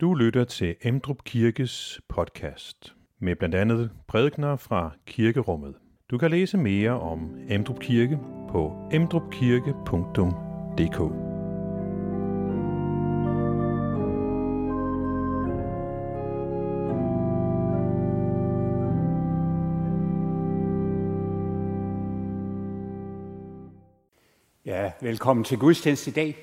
Du lytter til Emdrup Kirkes podcast med blandt andet prædikner fra kirkerummet. Du kan læse mere om Emdrup Kirke på emdrupkirke.dk. Ja, velkommen til gudstjeneste i dag.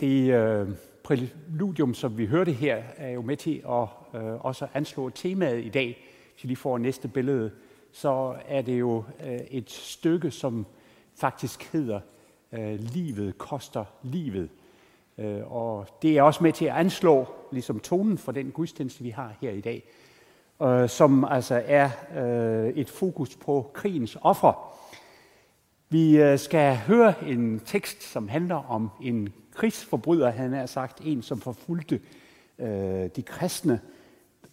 Det øh, præludium, som vi hørte her, er jo med til at øh, også anslå temaet i dag. Hvis vi lige får næste billede, så er det jo øh, et stykke, som faktisk hedder øh, Livet koster livet. Øh, og det er også med til at anslå ligesom tonen for den gudstjeneste, vi har her i dag, øh, som altså er øh, et fokus på krigens offer. Vi øh, skal høre en tekst, som handler om en krigsforbryder, han er sagt, en som forfulgte øh, de kristne.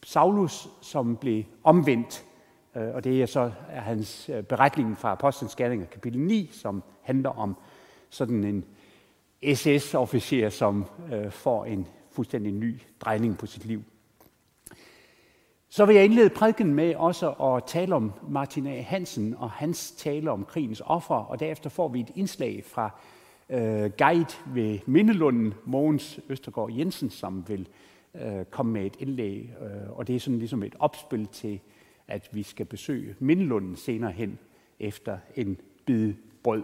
Saulus, som blev omvendt, øh, og det er så er hans øh, beretning fra Apostlenes Gerninger, kapitel 9, som handler om sådan en SS-officer, som øh, får en fuldstændig ny drejning på sit liv. Så vil jeg indlede prædiken med også at tale om Martin A. Hansen og hans tale om krigens offer, og derefter får vi et indslag fra øh, guide ved Mindelunden, Mogens Østergaard Jensen, som vil øh, komme med et indlæg, øh, og det er sådan ligesom et opspil til, at vi skal besøge Mindelunden senere hen efter en bid brød.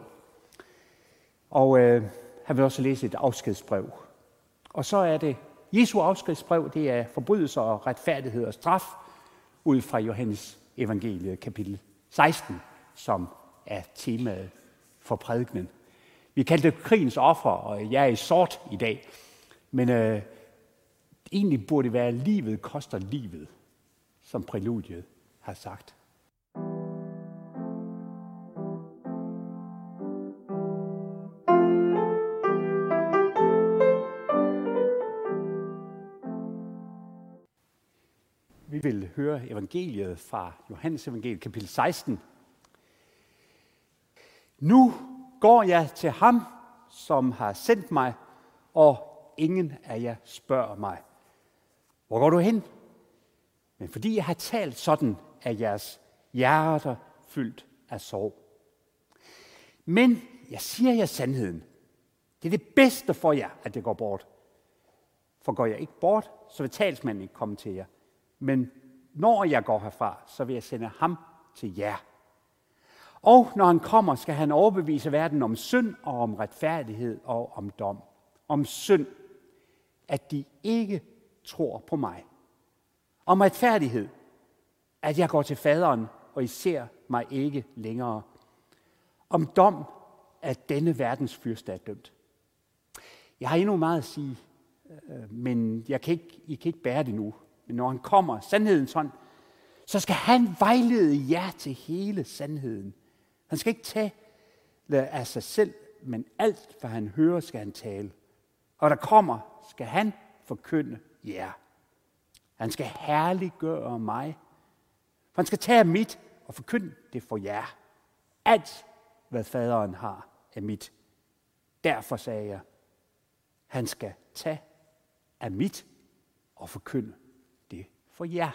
Og øh, han vil også læse et afskedsbrev. Og så er det Jesu afskedsbrev, det er forbrydelser og retfærdighed og straf, ud fra Johannes evangeliet kapitel 16, som er temaet for prædikenen. Vi kaldte det krigens offer, og jeg er i sort i dag. Men øh, egentlig burde det være, livet koster livet, som præludiet har sagt. Høre evangeliet fra Johannes evangeliet, kapitel 16. Nu går jeg til ham, som har sendt mig, og ingen af jer spørger mig, hvor går du hen? Men fordi jeg har talt sådan, er jeres hjerter fyldt af sorg. Men jeg siger jer sandheden. Det er det bedste for jer, at det går bort. For går jeg ikke bort, så vil talsmanden ikke komme til jer. Men når jeg går herfra, så vil jeg sende ham til jer. Og når han kommer, skal han overbevise verden om synd og om retfærdighed og om dom. Om synd, at de ikke tror på mig. Om retfærdighed, at jeg går til faderen, og I ser mig ikke længere. Om dom, at denne verdens fyrste er dømt. Jeg har endnu meget at sige, øh, men jeg kan ikke, I kan ikke bære det nu. Men når han kommer, sandhedens hånd, så skal han vejlede jer til hele sandheden. Han skal ikke tage af sig selv, men alt, hvad han hører, skal han tale. Og der kommer, skal han forkynde jer. Han skal herliggøre mig. For han skal tage mit og forkynde det for jer. Alt, hvad faderen har, er mit. Derfor sagde jeg, han skal tage af mit og forkynde for jer.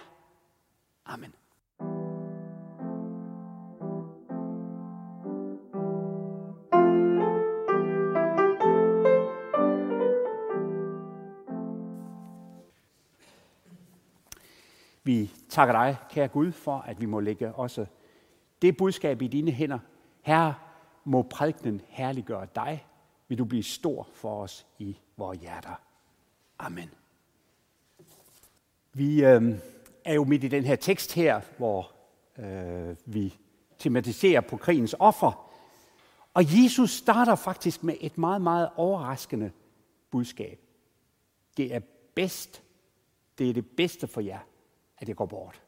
Amen. Vi takker dig, kære Gud, for at vi må lægge også det budskab i dine hænder. Herre, må prædiknen herliggøre dig. Vil du blive stor for os i vores hjerter. Amen. Vi øh, er jo midt i den her tekst her, hvor øh, vi tematiserer på krigens offer. Og Jesus starter faktisk med et meget, meget overraskende budskab. Det er bedst. Det er det bedste for jer at jeg går bort.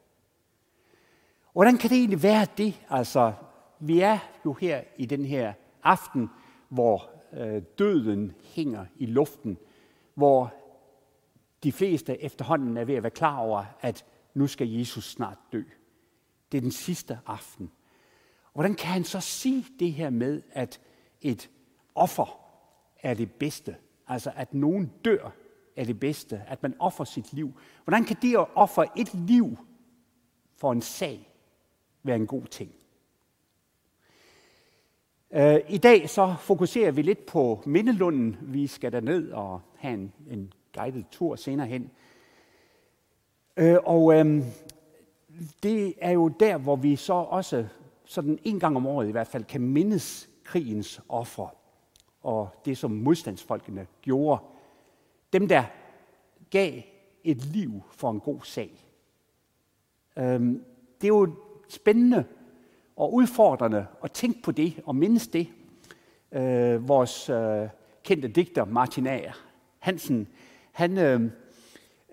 Hvordan kan det egentlig være det? Altså, vi er jo her i den her aften, hvor øh, døden hænger i luften, hvor de fleste efterhånden er ved at være klar over, at nu skal Jesus snart dø. Det er den sidste aften. Hvordan kan han så sige det her med, at et offer er det bedste? Altså at nogen dør er det bedste, at man offer sit liv. Hvordan kan det at ofre et liv for en sag være en god ting? Øh, I dag så fokuserer vi lidt på Mindelunden. Vi skal derned og have en, en guided tur senere hen. Øh, og øhm, det er jo der, hvor vi så også sådan en gang om året i hvert fald kan mindes krigens offer og det, som modstandsfolkene gjorde. Dem, der gav et liv for en god sag. Øhm, det er jo spændende og udfordrende at tænke på det og mindes det. Øh, vores øh, kendte digter Martin A. Hansen, han øh,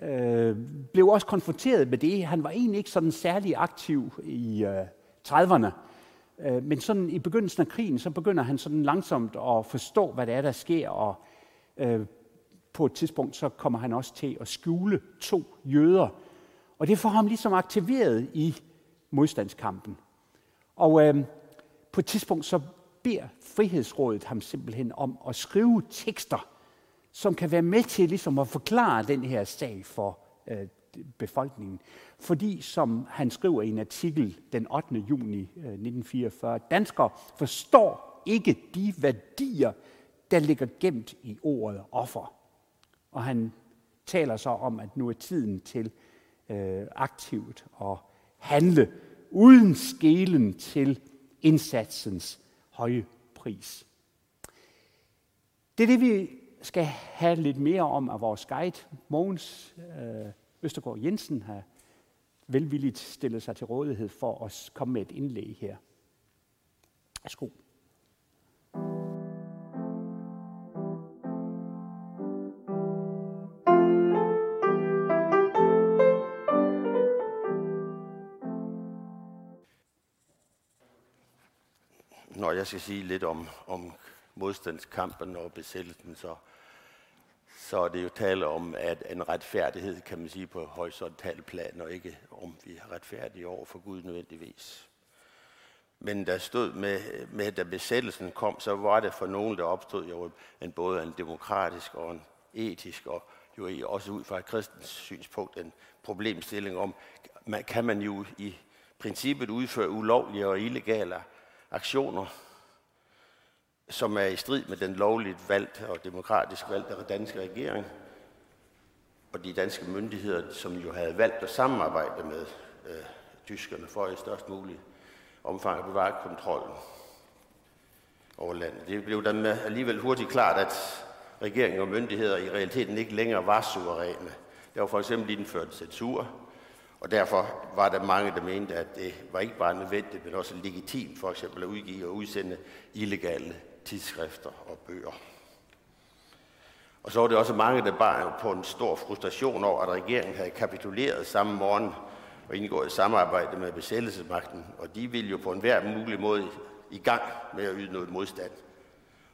øh, blev også konfronteret med det. Han var egentlig ikke sådan særlig aktiv i øh, 30'erne, øh, men sådan i begyndelsen af krigen, så begynder han sådan langsomt at forstå, hvad det er, der sker, og øh, på et tidspunkt, så kommer han også til at skjule to jøder. Og det får ham ligesom aktiveret i modstandskampen. Og øh, på et tidspunkt, så beder Frihedsrådet ham simpelthen om at skrive tekster, som kan være med til ligesom at forklare den her sag for øh, befolkningen. Fordi, som han skriver i en artikel den 8. juni øh, 1944, danskere forstår ikke de værdier, der ligger gemt i ordet offer. Og han taler så om, at nu er tiden til øh, aktivt at handle uden skelen til indsatsens høje pris. Det er det, vi skal have lidt mere om af vores guide. Mogens øh, Østergaard Jensen har velvilligt stillet sig til rådighed for at komme med et indlæg her. Værsgo. Når jeg skal sige lidt om, om modstandskampen og besættelsen, så, så er det jo tale om, at en retfærdighed, kan man sige, på horisontal plan, og ikke om vi er retfærdige over for Gud nødvendigvis. Men der stod med, med, da besættelsen kom, så var det for nogen, der opstod jo en, både en demokratisk og en etisk, og jo også ud fra et kristens synspunkt, en problemstilling om, man, kan man jo i princippet udføre ulovlige og illegale aktioner, som er i strid med den lovligt valgte og demokratisk valgte danske regering, og de danske myndigheder, som jo havde valgt at samarbejde med øh, tyskerne for i størst mulig omfang at bevare kontrollen over landet. Det blev dann øh, alligevel hurtigt klart, at regeringen og myndigheder i realiteten ikke længere var suveræne. Der var for eksempel indført censur, og derfor var der mange, der mente, at det var ikke bare nødvendigt, men også legitimt for eksempel at udgive og udsende illegale tidsskrifter og bøger. Og så var det også mange, der bar på en stor frustration over, at regeringen havde kapituleret samme morgen og indgået et samarbejde med besættelsesmagten, og de ville jo på enhver mulig måde i gang med at yde noget modstand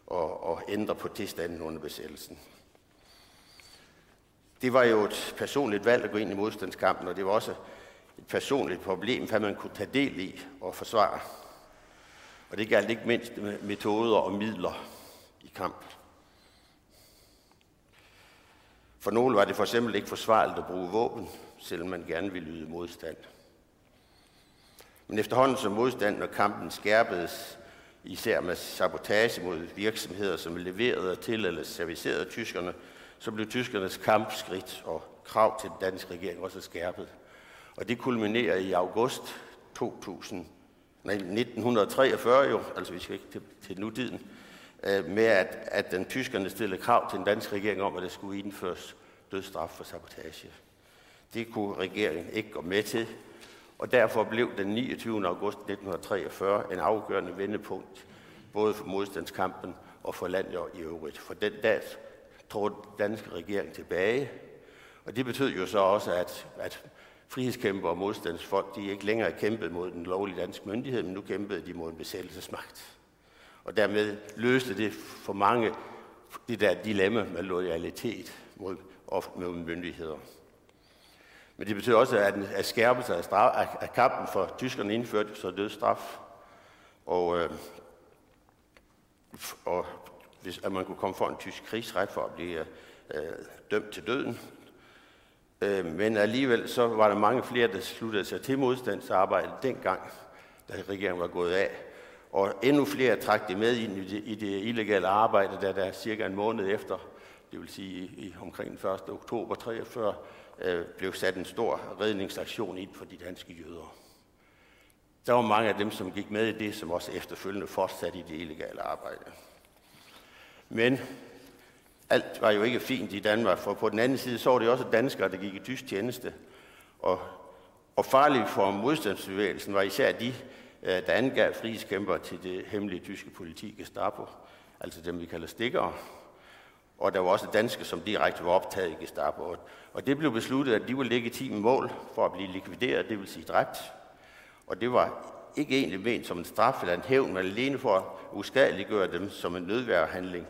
og, og ændre på tilstanden under besættelsen. Det var jo et personligt valg at gå ind i modstandskampen, og det var også et personligt problem, hvad man kunne tage del i og forsvare. Og det galt ikke mindst med metoder og midler i kamp. For nogle var det for eksempel ikke forsvarligt at bruge våben, selvom man gerne ville yde modstand. Men efterhånden som modstanden og kampen skærpedes, især med sabotage mod virksomheder, som leverede til eller servicerede tyskerne, så blev tyskernes kampskridt og krav til den danske regering også skærpet. Og det kulminerer i august 2000, 1943 jo, altså vi skal ikke til, til nutiden, øh, med at, at den tyskerne stillede krav til den danske regering om, at der skulle indføres dødsstraf for sabotage. Det kunne regeringen ikke gå med til, og derfor blev den 29. august 1943 en afgørende vendepunkt, både for modstandskampen og for landet i øvrigt. For den dag trådte den danske regering tilbage, og det betød jo så også, at, at frihedskæmper og modstandsfolk, de ikke længere kæmpede mod den lovlige danske myndighed, men nu kæmpede de mod en besættelsesmagt. Og dermed løste det for mange det der dilemma med loyalitet mod, mod myndigheder. Men det betyder også, at, at skærpelse af, straf, af kampen for tyskerne indførte så dødsstraf. Og, øh, og hvis at man kunne komme for en tysk krigsret for at blive øh, dømt til døden. Øh, men alligevel så var der mange flere, der sluttede sig til modstandsarbejdet dengang, da regeringen var gået af. Og endnu flere trak det med ind i det, i det illegale arbejde, da der cirka en måned efter, det vil sige i, omkring den 1. oktober 43, øh, blev sat en stor redningsaktion ind for de danske jøder. Der var mange af dem, som gik med i det, som også efterfølgende fortsatte i det illegale arbejde. Men alt var jo ikke fint i Danmark, for på den anden side så var det også danskere, der gik i tysk tjeneste. Og, og farlige for modstandsbevægelsen var især de, øh, der angav frihedskæmper til det hemmelige tyske politi Gestapo, altså dem, vi kalder stikkere. Og der var også danske, som direkte var optaget i Gestapo. Og det blev besluttet, at de ville legitime mål for at blive likvideret, det vil sige dræbt. Og det var ikke egentlig ment som en straf eller en hævn, men alene for at uskadeliggøre dem som en nødværhandling,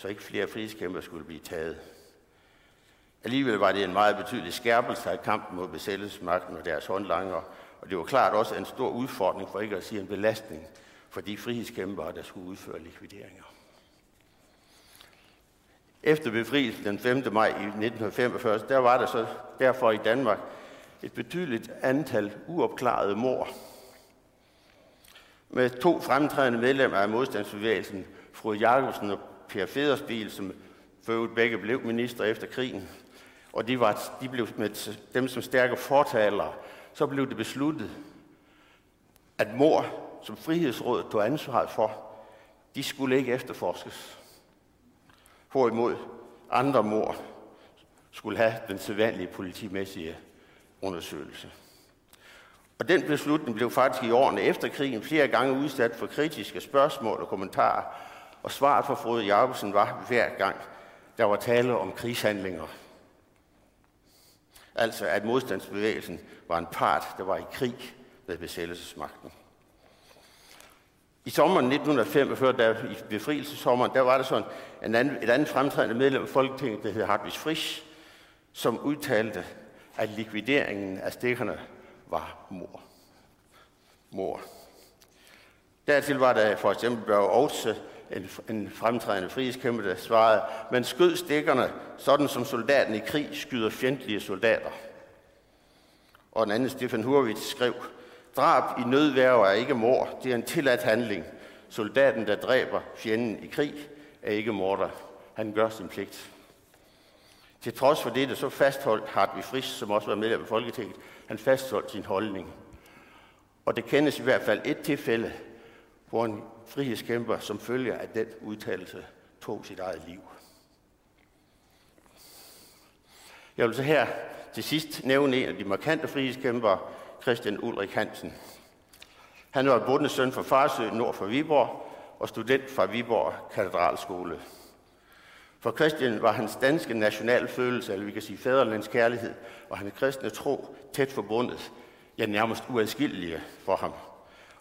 så ikke flere frihedskæmper skulle blive taget. Alligevel var det en meget betydelig skærpelse af kampen mod besættelsesmagten og deres håndlanger, og det var klart også en stor udfordring, for ikke at sige en belastning, for de frihedskæmpere, der skulle udføre likvideringer. Efter befrielsen den 5. maj i 1945, der var der så derfor i Danmark et betydeligt antal uopklarede mor. Med to fremtrædende medlemmer af modstandsbevægelsen, fru Jacobsen og Per Federsbil, som for begge blev minister efter krigen, og de, var, de blev med dem som stærke fortalere, så blev det besluttet, at mor, som Frihedsrådet tog ansvaret for, de skulle ikke efterforskes. Hvorimod andre mor skulle have den sædvanlige politimæssige undersøgelse. Og den beslutning blev faktisk i årene efter krigen flere gange udsat for kritiske spørgsmål og kommentarer, og svaret fra Frode Jacobsen var hver gang, der var tale om krigshandlinger. Altså at modstandsbevægelsen var en part, der var i krig med besættelsesmagten. I sommeren 1945, der i befrielsessommeren, der var der sådan en anden, et andet fremtrædende medlem af Folketinget, der hed Hartwig Frisch, som udtalte, at likvideringen af stikkerne var mor. Mor. Dertil var der for eksempel Børge Aarhus, en, en fremtrædende frihedskæmper, der svarede, man skød stikkerne, sådan som soldaten i krig skyder fjendtlige soldater. Og den anden, Stefan Hurwitz, skrev, drab i nødværve er ikke mor, det er en tilladt handling. Soldaten, der dræber fjenden i krig, er ikke morder. Han gør sin pligt. Til trods for det, så fastholdt Hartwig Frisch, som også var medlem af Folketinget, han fastholdt sin holdning. Og det kendes i hvert fald et tilfælde, hvor en frihedskæmper, som følger af den udtalelse, tog sit eget liv. Jeg vil så her til sidst nævne en af de markante frihedskæmpere, Christian Ulrik Hansen. Han var bundet søn fra Farsø nord for Viborg og student fra Viborg Katedralskole. For Christian var hans danske nationalfølelse, eller vi kan sige fædrelands kærlighed, og hans kristne tro tæt forbundet, ja nærmest uadskillelige for ham.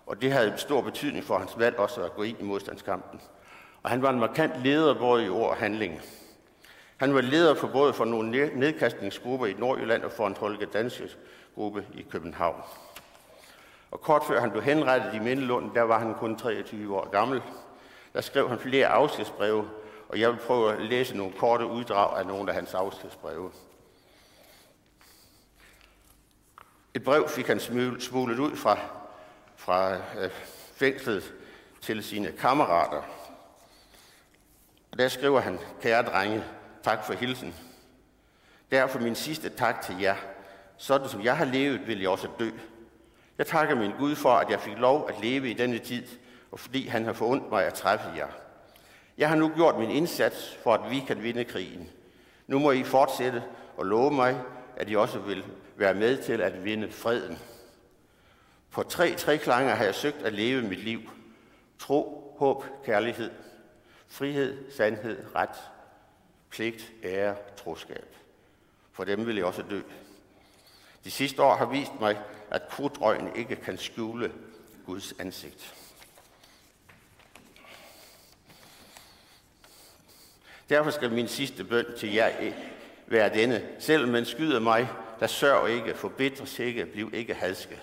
Og det havde stor betydning for hans valg også at gå ind i modstandskampen. Og han var en markant leder både i ord og handling. Han var leder for både for nogle nedkastningsgrupper i Nordjylland og for en Holge Danske gruppe i København. Og kort før han blev henrettet i Mindelund, der var han kun 23 år gammel. Der skrev han flere afskedsbreve, og jeg vil prøve at læse nogle korte uddrag af nogle af hans afskedsbreve. Et brev fik han smuglet ud fra, fra øh, fængslet til sine kammerater. Og der skriver han, kære drenge, tak for hilsen. Derfor min sidste tak til jer. Sådan som jeg har levet, vil jeg også dø. Jeg takker min Gud for, at jeg fik lov at leve i denne tid, og fordi han har forundt mig at træffe jer. Jeg har nu gjort min indsats for, at vi kan vinde krigen. Nu må I fortsætte og love mig, at I også vil være med til at vinde freden. For tre treklanger har jeg søgt at leve mit liv. Tro, håb, kærlighed, frihed, sandhed, ret, pligt, ære, troskab. For dem vil jeg også dø. De sidste år har vist mig, at krudrøgen ikke kan skjule Guds ansigt. Derfor skal min sidste bøn til jer være denne. Selvom man skyder mig, der sørg ikke, forbitres ikke, bliv ikke hadske.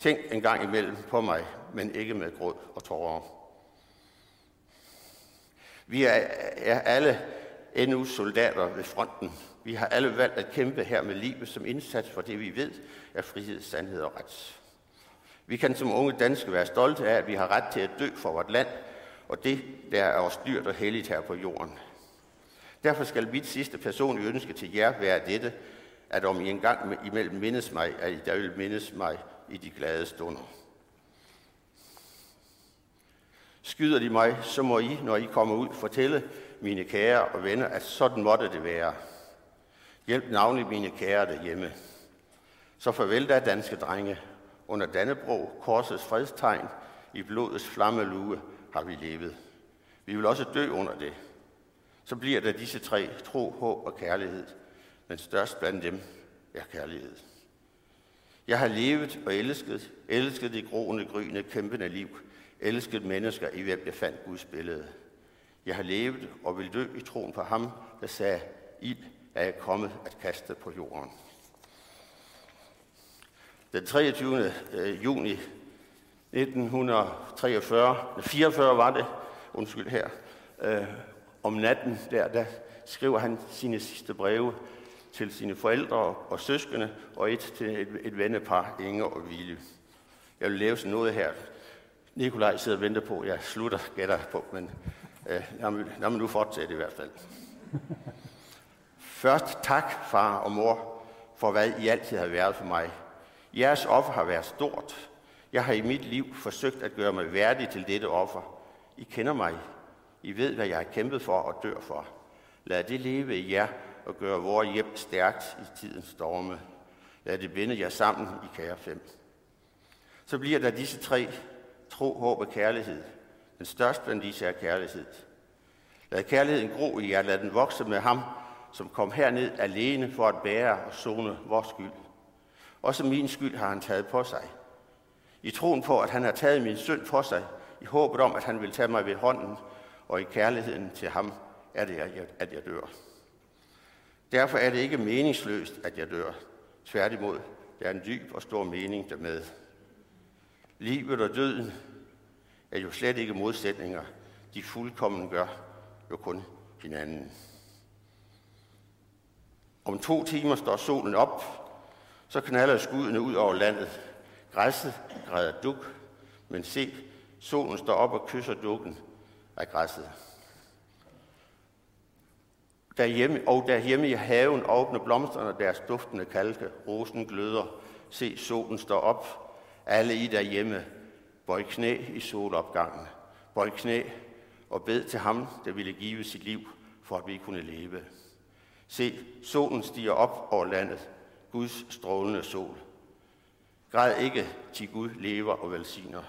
Tænk en gang imellem på mig, men ikke med gråd og tårer. Vi er, er alle endnu soldater ved fronten. Vi har alle valgt at kæmpe her med livet som indsats for det, vi ved er frihed, sandhed og ret. Vi kan som unge danske være stolte af, at vi har ret til at dø for vort land, og det, der er os dyrt og helligt her på jorden. Derfor skal mit sidste personlige ønske til jer være dette, at om I en gang imellem mindes mig, at I der vil mindes mig i de glade stunder. Skyder de mig, så må I, når I kommer ud, fortælle mine kære og venner, at sådan måtte det være. Hjælp navnlig mine kære derhjemme. Så farvel da, danske drenge. Under Dannebro, korsets fredstegn, i blodets flamme lue har vi levet. Vi vil også dø under det. Så bliver der disse tre, tro, håb og kærlighed. Men størst blandt dem er kærlighed. Jeg har levet og elsket, elsket det groende, gryende, kæmpende liv, elsket mennesker, i hvem jeg fandt Guds billede. Jeg har levet og vil dø i troen på ham, der sagde, ild er jeg kommet at kaste på jorden. Den 23. Øh, juni 1943, 44 var det, undskyld her, øh, om natten der, der skriver han sine sidste breve til sine forældre og søskende, og et til et, et vennepar, Inge og Ville. Jeg vil lave sådan noget her. Nikolaj sidder og venter på, jeg slutter, gætter på, men øh, lad, mig, lad mig nu fortsætte i hvert fald. Først tak, far og mor, for hvad I altid har været for mig. Jeres offer har været stort. Jeg har i mit liv forsøgt at gøre mig værdig til dette offer. I kender mig. I ved, hvad jeg har kæmpet for og dør for. Lad det leve i jer og gøre vores hjem stærkt i tidens storme. Lad det binde jer sammen i kære fem. Så bliver der disse tre, tro, håb og kærlighed. Den største blandt disse er kærlighed. Lad kærligheden gro i jer, lad den vokse med ham, som kom herned alene for at bære og zone vores skyld. Også min skyld har han taget på sig. I troen på, at han har taget min synd på sig, i håbet om, at han vil tage mig ved hånden, og i kærligheden til ham er det, at jeg dør. Derfor er det ikke meningsløst, at jeg dør. Tværtimod, der er en dyb og stor mening dermed. Livet og døden er jo slet ikke modsætninger. De fuldkommen gør jo kun hinanden. Om to timer står solen op, så knaller skuddene ud over landet. Græsset græder duk, men se, solen står op og kysser dukken af græsset. Derhjemme, og derhjemme i haven åbner blomsterne deres duftende kalke. Rosen gløder. Se, solen står op. Alle I derhjemme, bøj knæ i solopgangen. Bøj knæ og bed til ham, der ville give sit liv, for at vi kunne leve. Se, solen stiger op over landet. Guds strålende sol. Græd ikke, til Gud lever og velsigner.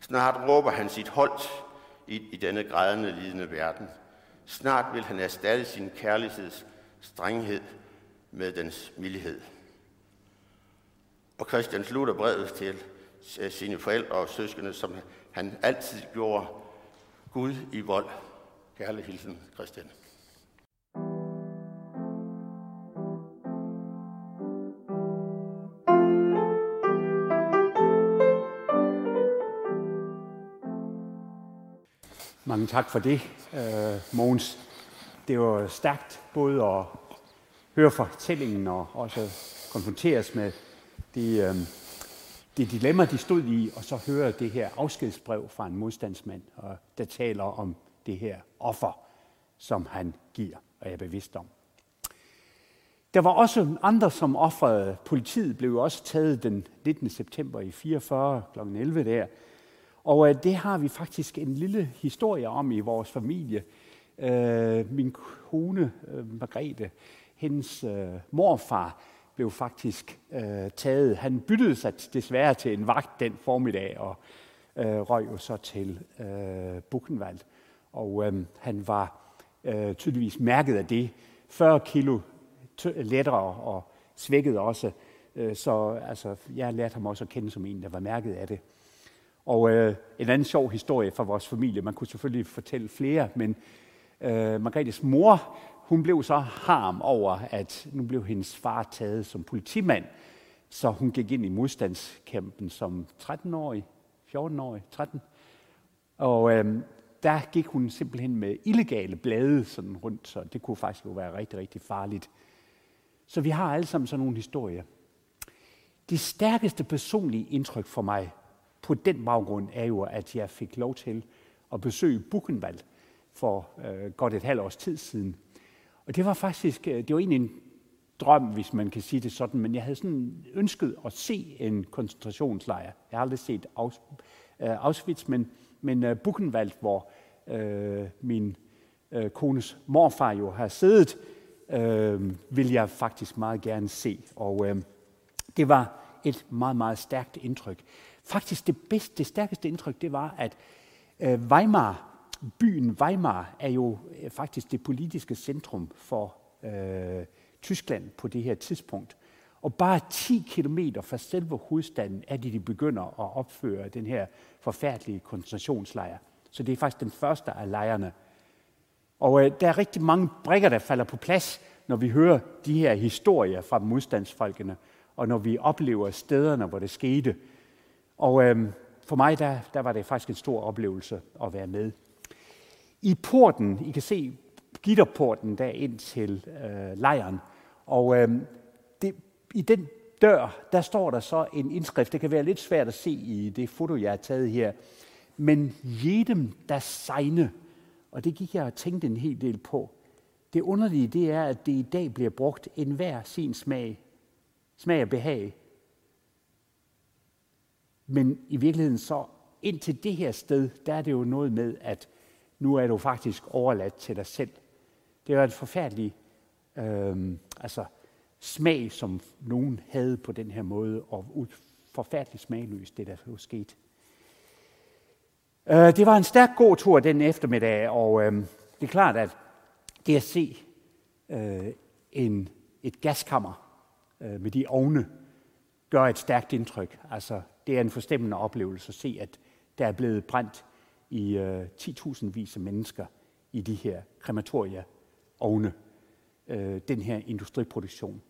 Snart råber han sit holdt i, i denne grædende, lidende verden. Snart vil han erstatte sin kærligheds strenghed med dens mildhed. Og Christian slutter brevet til øh, sine forældre og søskende, som han altid gjorde. Gud i vold. Kærlig hilsen, Christian. Mange tak for det, øh, Mogens. Det var stærkt både at høre fortællingen og også konfronteres med de, øh, de dilemma, de stod i, og så høre det her afskedsbrev fra en modstandsmand, og der taler om det her offer, som han giver, og jeg er bevidst om. Der var også andre, som offrede. Politiet blev også taget den 19. september i 44 kl. 11 der, og øh, det har vi faktisk en lille historie om i vores familie. Øh, min kone, øh, Margrethe, hendes øh, morfar, blev faktisk øh, taget. Han byttede sig desværre til en vagt den formiddag, og øh, røg jo så til øh, Buchenwald. Og øh, han var øh, tydeligvis mærket af det. 40 kilo lettere og svækket også. Øh, så altså, jeg lærte ham også at kende som en, der var mærket af det. Og øh, en anden sjov historie fra vores familie, man kunne selvfølgelig fortælle flere, men øh, Margrethes mor, hun blev så harm over, at nu blev hendes far taget som politimand, så hun gik ind i modstandskampen som 13-årig, 14-årig, 13. Og øh, der gik hun simpelthen med illegale blade sådan rundt, så det kunne faktisk jo være rigtig, rigtig farligt. Så vi har alle sammen sådan nogle historier. Det stærkeste personlige indtryk for mig på den baggrund er jo, at jeg fik lov til at besøge Buchenwald for øh, godt et halvt års tid siden. Og det var faktisk, øh, det var egentlig en drøm, hvis man kan sige det sådan, men jeg havde sådan ønsket at se en koncentrationslejr. Jeg har aldrig set Aus, øh, Auschwitz, men, men øh, Buchenwald, hvor øh, min øh, kones morfar jo har siddet, øh, vil jeg faktisk meget gerne se. Og øh, det var et meget, meget stærkt indtryk. Faktisk det bedste, det stærkeste indtryk, det var, at øh, Weimar, byen Weimar, er jo øh, faktisk det politiske centrum for øh, Tyskland på det her tidspunkt. Og bare 10 km fra selve hovedstaden er det, de begynder at opføre den her forfærdelige koncentrationslejr. Så det er faktisk den første af lejrene. Og øh, der er rigtig mange brikker, der falder på plads, når vi hører de her historier fra modstandsfolkene, og når vi oplever stederne, hvor det skete. Og øh, for mig, der, der var det faktisk en stor oplevelse at være med. I porten, I kan se gitterporten der ind til øh, lejren, og øh, det, i den dør, der står der så en indskrift. Det kan være lidt svært at se i det foto, jeg har taget her. Men jedem der sejne, og det gik jeg og tænkte en hel del på. Det underlige, det er, at det i dag bliver brugt enhver sin smag. Smag og behag. Men i virkeligheden så, indtil det her sted, der er det jo noget med, at nu er du faktisk overladt til dig selv. Det var en forfærdelig øh, altså, smag, som nogen havde på den her måde, og forfærdelig smagløst, det der jo skete. Øh, det var en stærk god tur den eftermiddag, og øh, det er klart, at det at se øh, en, et gaskammer øh, med de ovne, gør et stærkt indtryk. Altså, det er en forstemmende oplevelse at se, at der er blevet brændt i øh, 10.000 vis af mennesker i de her krematorieovne, øh, den her industriproduktion.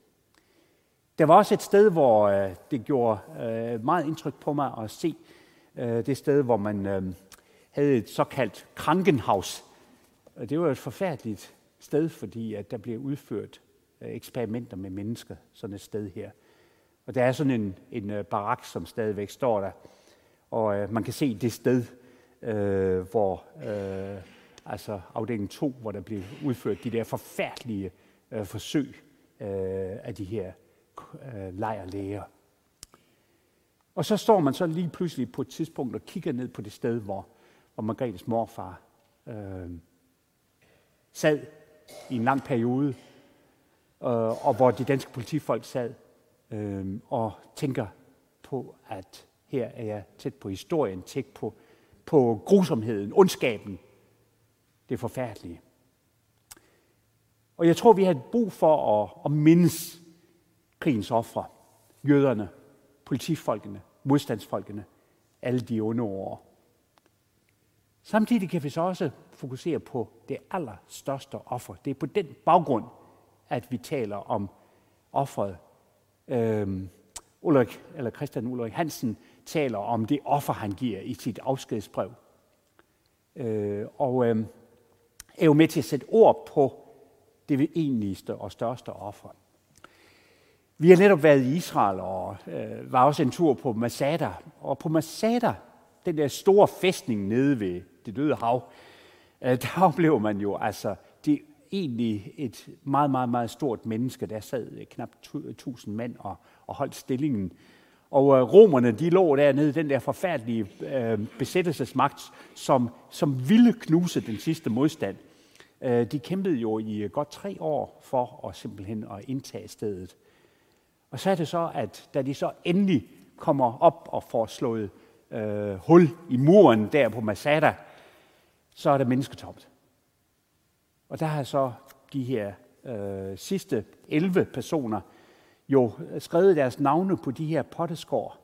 Der var også et sted, hvor øh, det gjorde øh, meget indtryk på mig at se øh, det sted, hvor man øh, havde et såkaldt Krankenhaus. Og det var et forfærdeligt sted, fordi at der blev udført øh, eksperimenter med mennesker, sådan et sted her. Og der er sådan en, en øh, barak, som stadigvæk står der. Og øh, man kan se det sted, øh, hvor øh, altså afdeling 2, hvor der blev udført de der forfærdelige øh, forsøg øh, af de her øh, lejrlæger. Og så står man så lige pludselig på et tidspunkt og kigger ned på det sted, hvor, hvor Margrethes morfar øh, sad i en lang periode, øh, og hvor de danske politifolk sad øh, og tænker på, at her er jeg tæt på historien, tæt på, på grusomheden, ondskaben, det forfærdelige. Og jeg tror, vi har brug for at, at mindes krigens ofre, jøderne, politifolkene, modstandsfolkene, alle de onde år. Samtidig kan vi så også fokusere på det allerstørste offer. Det er på den baggrund, at vi taler om offeret øh, Ulrik, eller Christian Ulrik Hansen taler om det offer, han giver i sit afskedsbrev. Øh, og øh, er jo med til at sætte ord på det egentligste og største offer. Vi har netop været i Israel og øh, var også en tur på Masada. Og på Masada, den der store fæstning nede ved det døde hav, øh, der oplever man jo altså, egentlig et meget, meget, meget stort menneske. Der sad øh, knap 1000 øh, mand og, og holdt stillingen. Og øh, romerne, de lå dernede, den der forfærdelige øh, besættelsesmagt, som, som ville knuse den sidste modstand. Øh, de kæmpede jo i øh, godt tre år for at simpelthen at indtage stedet. Og så er det så, at da de så endelig kommer op og får slået øh, hul i muren der på Masada, så er det mennesketomt. Og der har så de her øh, sidste 11 personer jo skrevet deres navne på de her potteskår,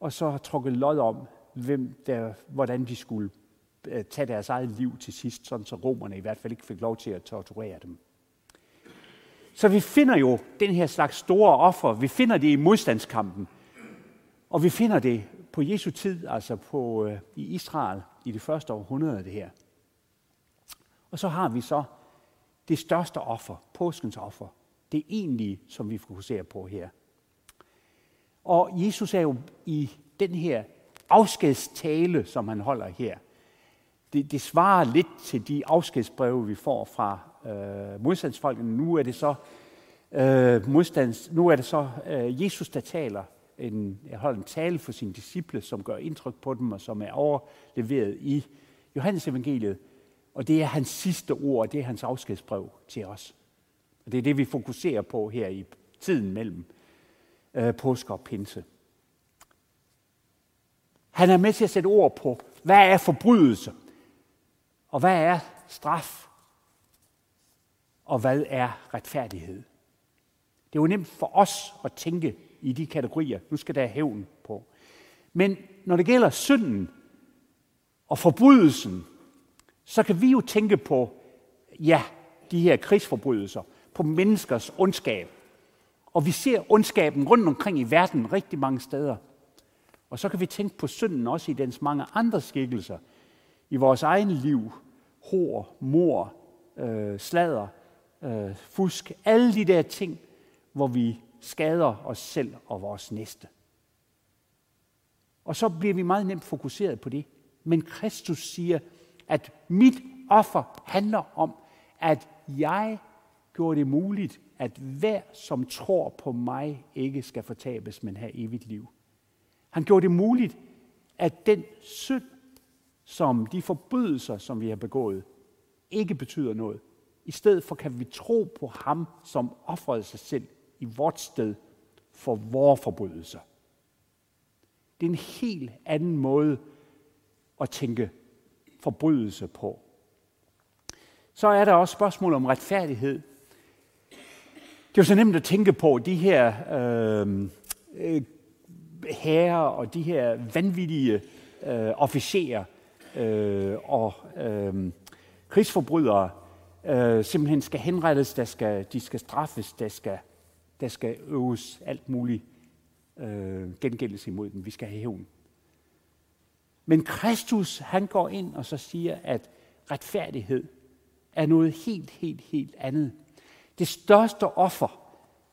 og så trukket lod om, hvem der, hvordan de skulle øh, tage deres eget liv til sidst, sådan så romerne i hvert fald ikke fik lov til at torturere dem. Så vi finder jo den her slags store offer. Vi finder det i modstandskampen. Og vi finder det på Jesu tid, altså på, øh, i Israel, i det første århundrede af det her. Og så har vi så det største offer, påskens offer. Det egentlige, som vi fokuserer på her. Og Jesus er jo i den her afskedstale, som han holder her. Det, det svarer lidt til de afskedsbreve, vi får fra øh, modstandsfolkene. Nu er det så øh, modstands, nu er det så øh, Jesus, der taler. En, jeg holder en tale for sine disciple, som gør indtryk på dem, og som er overleveret i Johannes evangeliet. Og det er hans sidste ord, det er hans afskedsbrev til os. Og det er det, vi fokuserer på her i tiden mellem øh, påske og pinse. Han er med til at sætte ord på, hvad er forbrydelse, og hvad er straf, og hvad er retfærdighed. Det er jo nemt for os at tænke i de kategorier. Nu skal der hævn på. Men når det gælder synden og forbrydelsen, så kan vi jo tænke på, ja, de her krigsforbrydelser, på menneskers ondskab. Og vi ser ondskaben rundt omkring i verden rigtig mange steder. Og så kan vi tænke på synden også i dens mange andre skikkelser. I vores egen liv. Hår, mor, øh, slader, øh, fusk. Alle de der ting, hvor vi skader os selv og vores næste. Og så bliver vi meget nemt fokuseret på det. Men Kristus siger, at mit offer handler om, at jeg gjorde det muligt, at hver, som tror på mig, ikke skal fortabes, men have evigt liv. Han gjorde det muligt, at den synd, som de forbrydelser, som vi har begået, ikke betyder noget. I stedet for kan vi tro på ham, som offrede sig selv i vort sted for vores forbrydelser. Det er en helt anden måde at tænke forbrydelse på. Så er der også spørgsmål om retfærdighed. Det er jo så nemt at tænke på de her øh, øh, herrer og de her vanvittige øh, officerer øh, og øh, krigsforbrydere øh, simpelthen skal henrettes, der skal, de skal straffes, der skal, der skal øves alt muligt øh, gengældelse imod dem. Vi skal have hævn. Men Kristus, han går ind og så siger, at retfærdighed er noget helt, helt, helt andet. Det største offer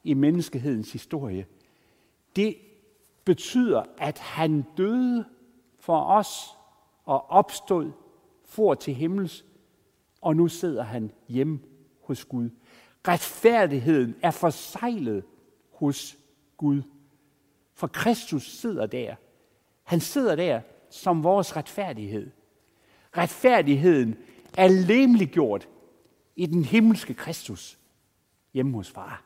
i menneskehedens historie, det betyder, at han døde for os og opstod, for til himmels, og nu sidder han hjemme hos Gud. Retfærdigheden er forsejlet hos Gud. For Kristus sidder der. Han sidder der som vores retfærdighed. Retfærdigheden er lemliggjort i den himmelske Kristus hjemme hos far.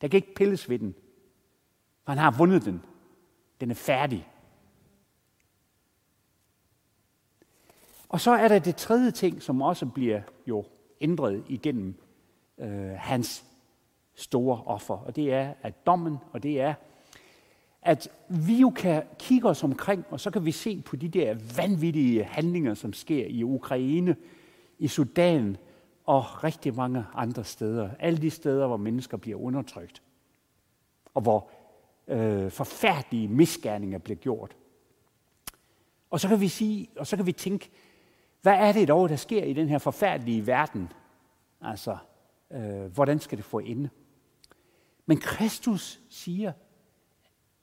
Der kan ikke pilles ved den, for han har vundet den. Den er færdig. Og så er der det tredje ting, som også bliver jo ændret igennem øh, hans store offer, og det er, at dommen, og det er, at vi jo kan kigge os omkring, og så kan vi se på de der vanvittige handlinger, som sker i Ukraine, i Sudan og rigtig mange andre steder. Alle de steder, hvor mennesker bliver undertrykt, og hvor øh, forfærdelige misgerninger bliver gjort. Og så kan vi sige, og så kan vi tænke, hvad er det dog, der sker i den her forfærdelige verden? Altså, øh, hvordan skal det få ende? Men Kristus siger,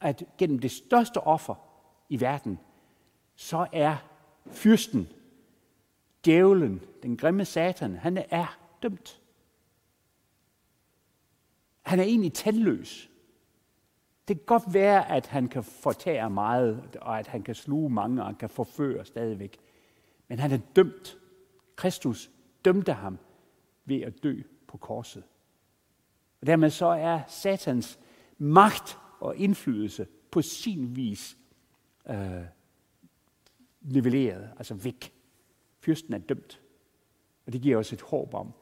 at gennem det største offer i verden, så er fyrsten, djævlen, den grimme satan, han er dømt. Han er egentlig tandløs. Det kan godt være, at han kan fortære meget, og at han kan sluge mange, og han kan forføre stadigvæk. Men han er dømt. Kristus dømte ham ved at dø på korset. Og dermed så er satans magt og indflydelse på sin vis øh, nivelleret, altså væk. Fyrsten er dømt. Og det giver os et håb om.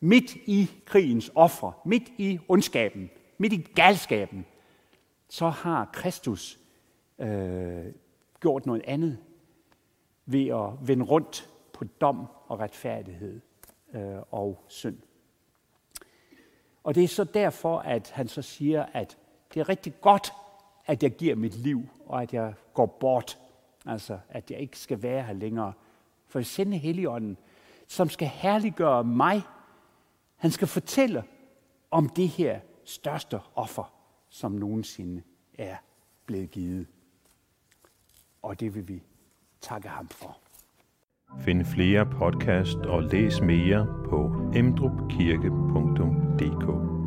Midt i krigens offer, midt i ondskaben, midt i galskaben, så har Kristus øh, gjort noget andet ved at vende rundt på dom og retfærdighed øh, og synd. Og det er så derfor, at han så siger, at det er rigtig godt, at jeg giver mit liv, og at jeg går bort Altså, at jeg ikke skal være her længere. For jeg sender Helligånden, som skal herliggøre mig. Han skal fortælle om det her største offer, som nogensinde er blevet givet. Og det vil vi takke ham for. Find flere podcast og læs mere på emdrupkirke.dk